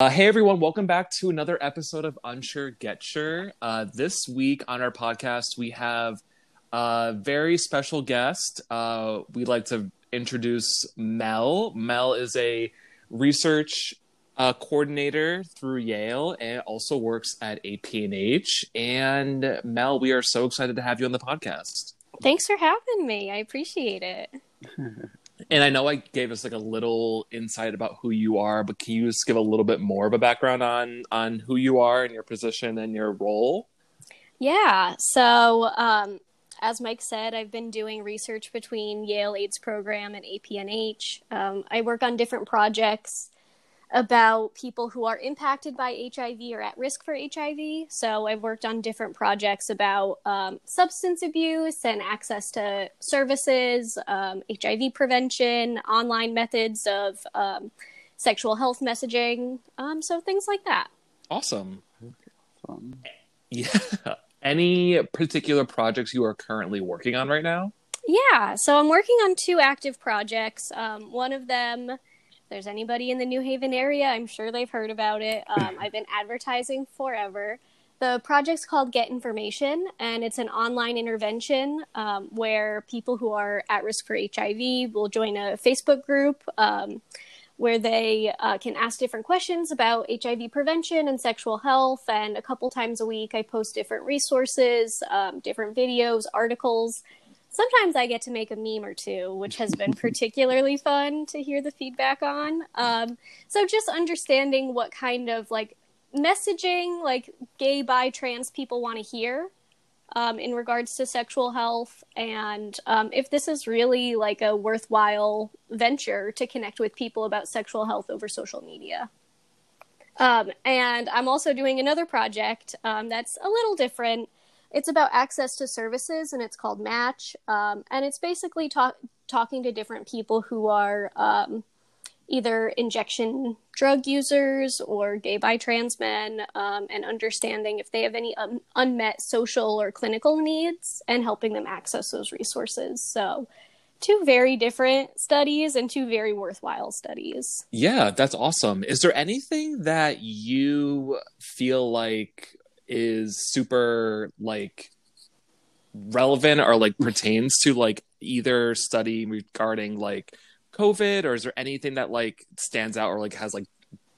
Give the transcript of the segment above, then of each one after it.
Uh, hey everyone, welcome back to another episode of Unsure Get Sure. Uh, this week on our podcast, we have a very special guest. Uh, we'd like to introduce Mel. Mel is a research uh, coordinator through Yale and also works at APNH. And Mel, we are so excited to have you on the podcast. Thanks for having me. I appreciate it. And I know I gave us like a little insight about who you are, but can you just give a little bit more of a background on on who you are and your position and your role? Yeah. So, um, as Mike said, I've been doing research between Yale AIDS program and APNH. Um, I work on different projects about people who are impacted by HIV or at risk for HIV. So I've worked on different projects about um, substance abuse and access to services, um, HIV prevention, online methods of um, sexual health messaging. Um, so things like that. Awesome. Yeah. Any particular projects you are currently working on right now? Yeah. So I'm working on two active projects. Um, one of them there's anybody in the New Haven area, I'm sure they've heard about it. Um, I've been advertising forever. The project's called Get Information, and it's an online intervention um, where people who are at risk for HIV will join a Facebook group um, where they uh, can ask different questions about HIV prevention and sexual health. And a couple times a week, I post different resources, um, different videos, articles sometimes I get to make a meme or two, which has been particularly fun to hear the feedback on. Um, so just understanding what kind of like messaging like gay, bi, trans people want to hear um, in regards to sexual health, and um, if this is really like a worthwhile venture to connect with people about sexual health over social media. Um, and I'm also doing another project um, that's a little different it's about access to services and it's called match um, and it's basically talk- talking to different people who are um, either injection drug users or gay bi trans men um, and understanding if they have any un- unmet social or clinical needs and helping them access those resources. So two very different studies and two very worthwhile studies. Yeah that's awesome. Is there anything that you feel like is super like relevant or like pertains to like either study regarding like COVID or is there anything that like stands out or like has like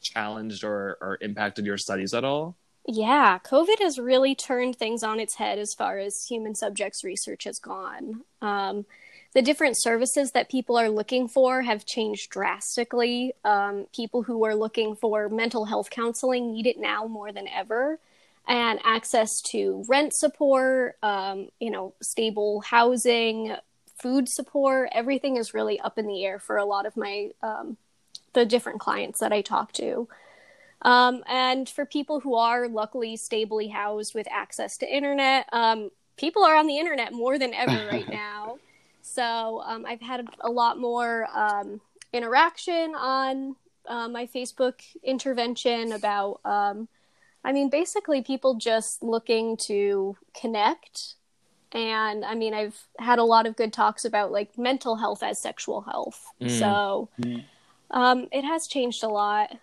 challenged or, or impacted your studies at all? Yeah, COVID has really turned things on its head as far as human subjects research has gone. Um, the different services that people are looking for have changed drastically. Um, people who are looking for mental health counseling need it now more than ever and access to rent support, um, you know, stable housing, food support. Everything is really up in the air for a lot of my um, the different clients that I talk to. Um, and for people who are luckily stably housed with access to internet, um, people are on the internet more than ever right now. So um, I've had a lot more um, interaction on uh, my Facebook intervention about um, I mean, basically, people just looking to connect. And I mean, I've had a lot of good talks about like mental health as sexual health. Mm. So mm. Um, it has changed a lot.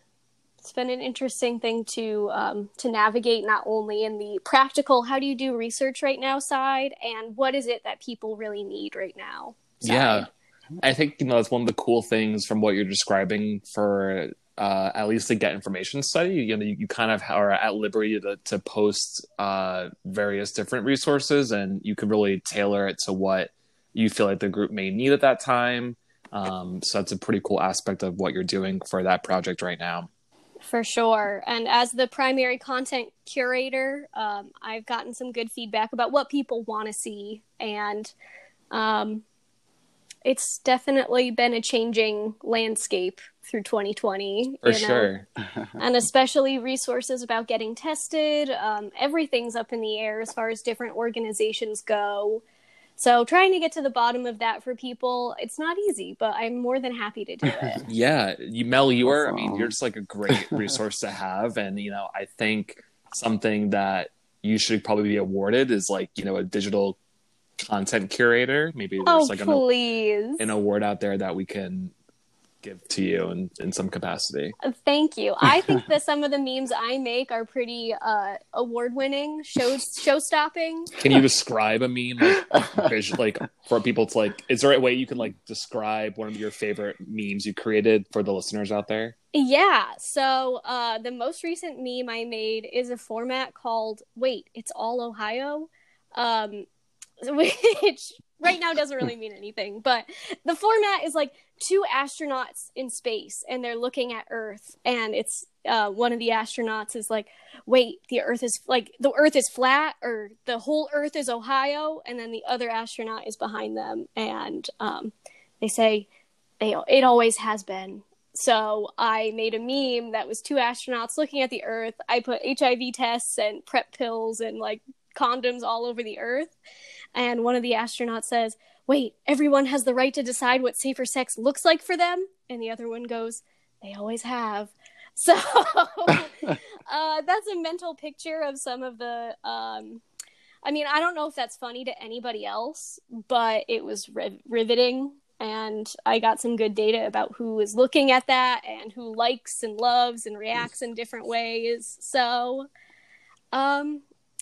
It's been an interesting thing to um, to navigate, not only in the practical how do you do research right now side, and what is it that people really need right now. Side. Yeah, I think you know that's one of the cool things from what you're describing for uh, at least to get information study, you know, you, you kind of are at liberty to, to post uh, various different resources, and you can really tailor it to what you feel like the group may need at that time. Um, so that's a pretty cool aspect of what you're doing for that project right now. For sure. And as the primary content curator, um, I've gotten some good feedback about what people want to see. And um, it's definitely been a changing landscape through 2020 for you know? sure. And especially resources about getting tested um, everything's up in the air as far as different organizations go. So trying to get to the bottom of that for people it's not easy but i'm more than happy to do it. Yeah you mel you are i mean you're just like a great resource to have. And you know i think something that you should probably be awarded is like you know a digital content curator maybe there's oh, like please. An, an award out there that we can give to you in, in some capacity. Thank you. I think that some of the memes I make are pretty uh, award winning, show show stopping. Can you describe a meme like, like for people to like? Is there a way you can like describe one of your favorite memes you created for the listeners out there? Yeah. So uh, the most recent meme I made is a format called "Wait, it's all Ohio," um, which right now doesn't really mean anything. But the format is like two astronauts in space, and they're looking at Earth, and it's uh, one of the astronauts is like, "Wait, the Earth is like the Earth is flat, or the whole Earth is Ohio," and then the other astronaut is behind them, and um, they say, "They it always has been." So I made a meme that was two astronauts looking at the Earth. I put HIV tests and PrEP pills and like condoms all over the Earth. And one of the astronauts says, Wait, everyone has the right to decide what safer sex looks like for them? And the other one goes, They always have. So uh, that's a mental picture of some of the. Um, I mean, I don't know if that's funny to anybody else, but it was riv- riveting and I got some good data about who is looking at that and who likes and loves and reacts in different ways. So, um,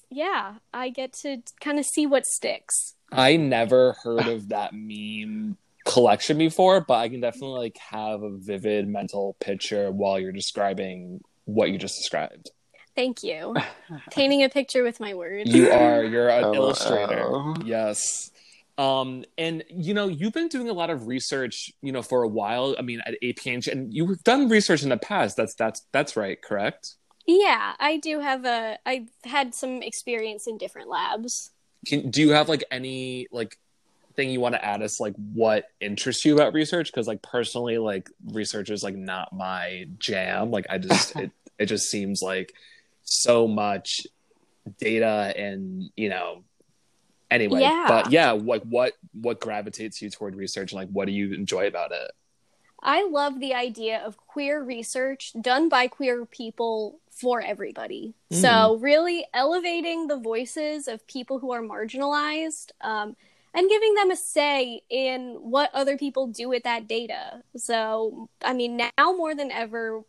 yeah, I get to kind of see what sticks. I never heard of that meme collection before, but I can definitely like have a vivid mental picture while you're describing what you just described. Thank you. Painting a picture with my words. You are. You're an illustrator. Yes. Um, and you know, you've been doing a lot of research, you know, for a while. I mean, at APNH, and you've done research in the past. That's that's that's right, correct? Yeah, I do have a. I've had some experience in different labs. Can, do you have like any like thing you want to add us like what interests you about research? Because like personally, like research is like not my jam. Like I just it it just seems like so much data and you know anyway yeah. but yeah like what what gravitates you toward research like what do you enjoy about it i love the idea of queer research done by queer people for everybody mm. so really elevating the voices of people who are marginalized um, and giving them a say in what other people do with that data so i mean now more than ever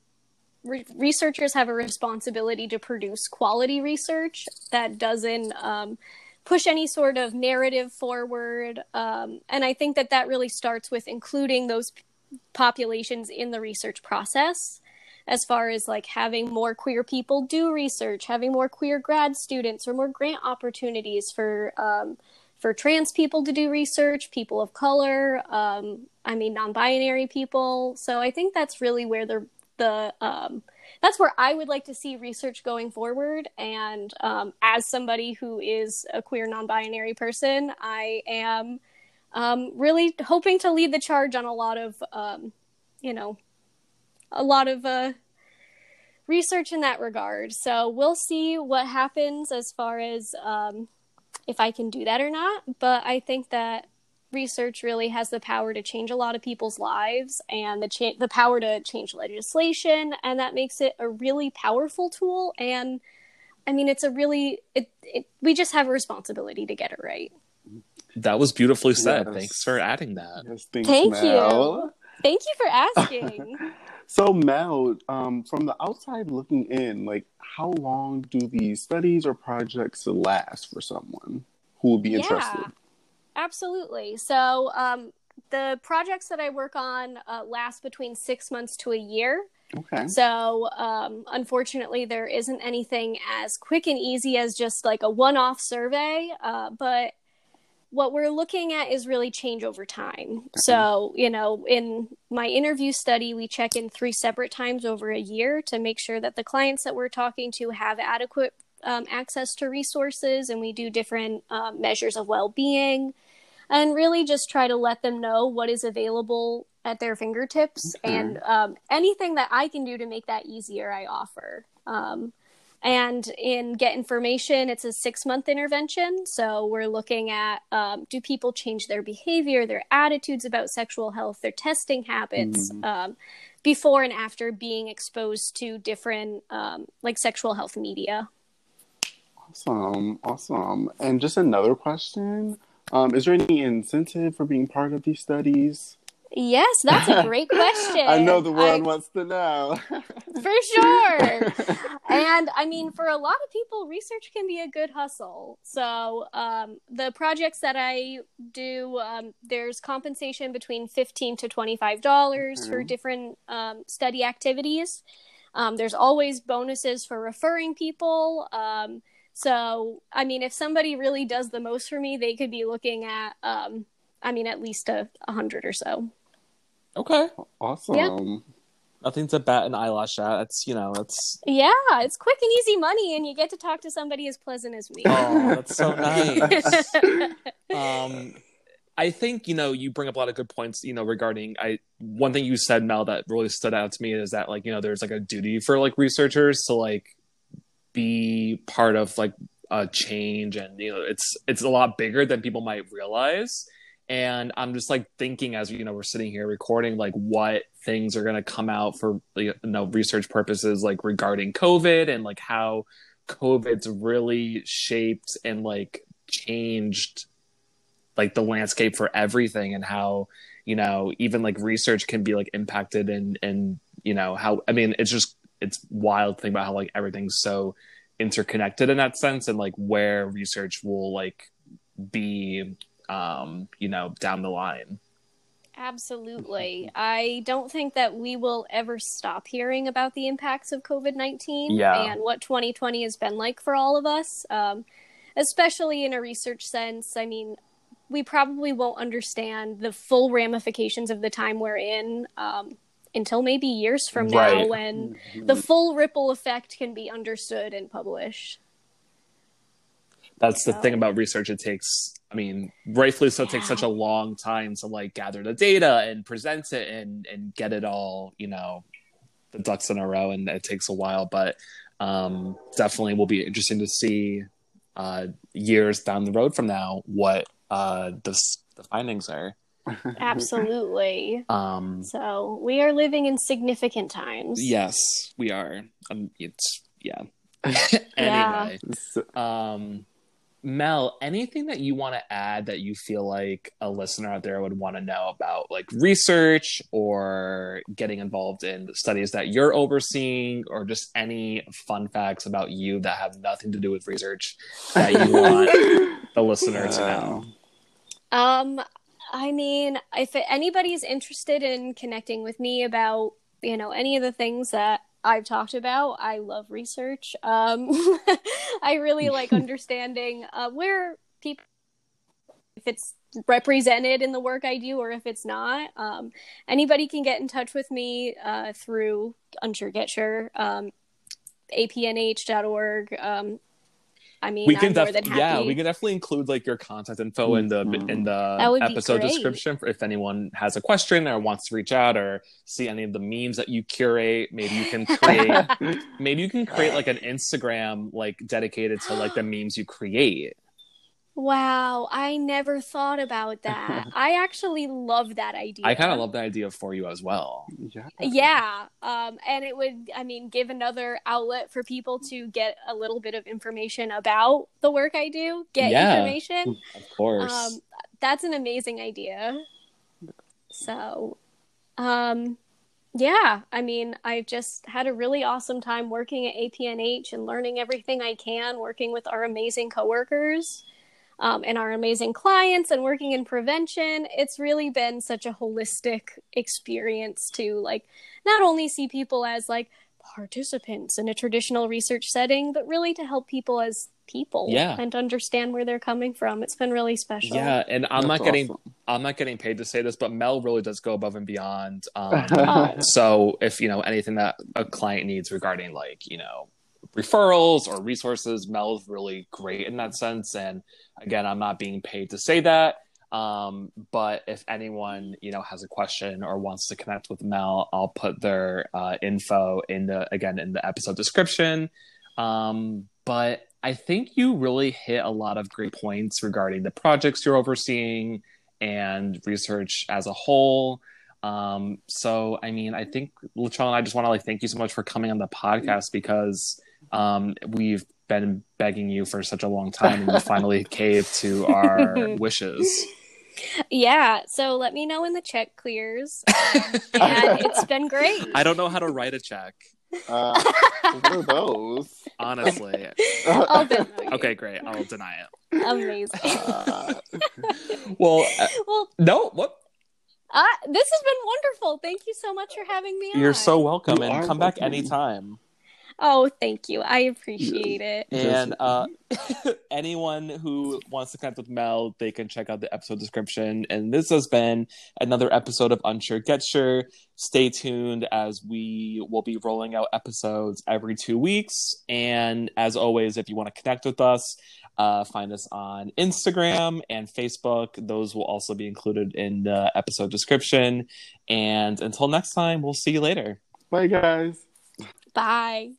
re- researchers have a responsibility to produce quality research that doesn't um, push any sort of narrative forward. Um, and I think that that really starts with including those populations in the research process as far as like having more queer people do research, having more queer grad students or more grant opportunities for um, for trans people to do research, people of color, um, I mean non-binary people. So I think that's really where the the um, that's where I would like to see research going forward. And um, as somebody who is a queer non-binary person, I am um, really hoping to lead the charge on a lot of, um, you know, a lot of uh, research in that regard. So we'll see what happens as far as um, if I can do that or not. But I think that research really has the power to change a lot of people's lives and the cha- the power to change legislation and that makes it a really powerful tool and I mean it's a really it, it we just have a responsibility to get it right. That was beautifully said. Yes. Thanks for adding that. Yes, thanks, Thank Mel. you. Thank you for asking. so Mel, um, from the outside looking in, like how long do these studies or projects last for someone who would be yeah. interested? Absolutely. So um, the projects that I work on uh, last between six months to a year. Okay. So, um, unfortunately, there isn't anything as quick and easy as just like a one off survey. Uh, but what we're looking at is really change over time. So, you know, in my interview study, we check in three separate times over a year to make sure that the clients that we're talking to have adequate um, access to resources and we do different um, measures of well being and really just try to let them know what is available at their fingertips okay. and um, anything that I can do to make that easier, I offer. Um, and in Get Information, it's a six month intervention. So we're looking at um, do people change their behavior, their attitudes about sexual health, their testing habits mm-hmm. um, before and after being exposed to different um, like sexual health media. Awesome. Awesome. And just another question um, is there any incentive for being part of these studies? Yes, that's a great question. I know the world I- wants to know. for sure. and I mean, for a lot of people, research can be a good hustle. So um, the projects that I do, um, there's compensation between fifteen to twenty five dollars for Mhm. different um, study activities. Um, there's always bonuses for referring people. Um, so I mean, if somebody really does the most for me, they could be looking at, um, I mean, at least a, a hundred or so. Okay. awesome. Nothing to bat an eyelash at. It's you know, it's Yeah, it's quick and easy money, and you get to talk to somebody as pleasant as me. oh, that's so nice. um i think you know you bring up a lot of good points you know regarding i one thing you said mel that really stood out to me is that like you know there's like a duty for like researchers to like be part of like a change and you know it's it's a lot bigger than people might realize and i'm just like thinking as you know we're sitting here recording like what things are going to come out for you know research purposes like regarding covid and like how covid's really shaped and like changed like the landscape for everything and how you know even like research can be like impacted and and you know how i mean it's just it's wild thing about how like everything's so interconnected in that sense and like where research will like be um you know down the line Absolutely. I don't think that we will ever stop hearing about the impacts of COVID 19 Yeah. and what 2020 has been like for all of us, um, especially in a research sense. I mean, we probably won't understand the full ramifications of the time we're in um, until maybe years from now when the full ripple effect can be understood and published. That's the So- thing about research. It takes i mean rightfully so it takes such a long time to like gather the data and present it and and get it all you know the ducks in a row and it takes a while. But um definitely will be interesting to see uh years down the road from now what uh the, the findings are. Absolutely. um So we are living in significant times. yes we are. Um it's yeah. Yeah. anyway So- Um, Mel, anything that you want to add that you feel like a listener out there would want to know about, like research or getting involved in studies that you're overseeing, or just any fun facts about you that have nothing to do with research that you want the listener to know? Um, I mean, if anybody's interested in connecting with me about, you know, any of the things that I've talked about, I love research. Um, I really like understanding uh, where people, if it's represented in the work I do or if it's not. Um, anybody can get in touch with me uh, through Unsure Get Sure, um, apnh.org. Um, I mean, We can I'm def- yeah, we can definitely include like your contact info in the mm-hmm. in the would be episode description for if anyone has a question or wants to reach out or see any of the memes that you curate. Maybe you can create maybe you can create like an Instagram like dedicated to like the memes you create. Wow, I never thought about that. I actually love that idea. I kind of love the idea for you as well. yeah. Yeah, um, and it would, I mean, give another outlet for people to get a little bit of information about the work I do, get Yeah. information. Of course. Um, that's an amazing idea. So, um, yeah, I mean, I've just had a really awesome time working at APNH and learning everything I can, working with our amazing coworkers um, and our amazing clients and working in prevention. It's really been such a holistic experience to like not only see people as like participants in a traditional research setting, but really to help people as people Yeah. and understand where they're coming from. It's been really special. yeah, and I'm That's not getting. I'm not getting paid to say this, but Mel really does go above and beyond. Um, Oh. so if you know anything that a client needs regarding like you know referrals or resources, Mel's really great in that sense. And again, I'm not being paid to say that. Um, but if anyone you know has a question or wants to connect with Mel, I'll put their uh, info in the again in the episode description. Um, but I think you really hit a lot of great points regarding the projects you're overseeing and research as a whole. Um, so I mean, I think Latron, I just want to like thank you so much for coming on the podcast because um, we've been begging you for such a long time and you finally caved to our wishes. Yeah, so let me know when the check clears. and it's been great. I don't know how to write a check. Uh, what are those? Honestly. I'll Venmo you. Okay, great. I'll deny it. Amazing. Uh, Well, uh, well, no, what? uh, this has been wonderful. Thank you so much for having me. You're so welcome, You and are come back anytime. Oh, thank you. I appreciate it. And uh, anyone who wants to connect with Mel, they can check out the episode description. And this has been another episode of Unsure Get Sure. Stay tuned as we will be rolling out episodes every two weeks. And as always, if you want to connect with us, uh, find us on Instagram and Facebook. Those will also be included in the episode description. And until next time, we'll see you later. bye, guys. Bye.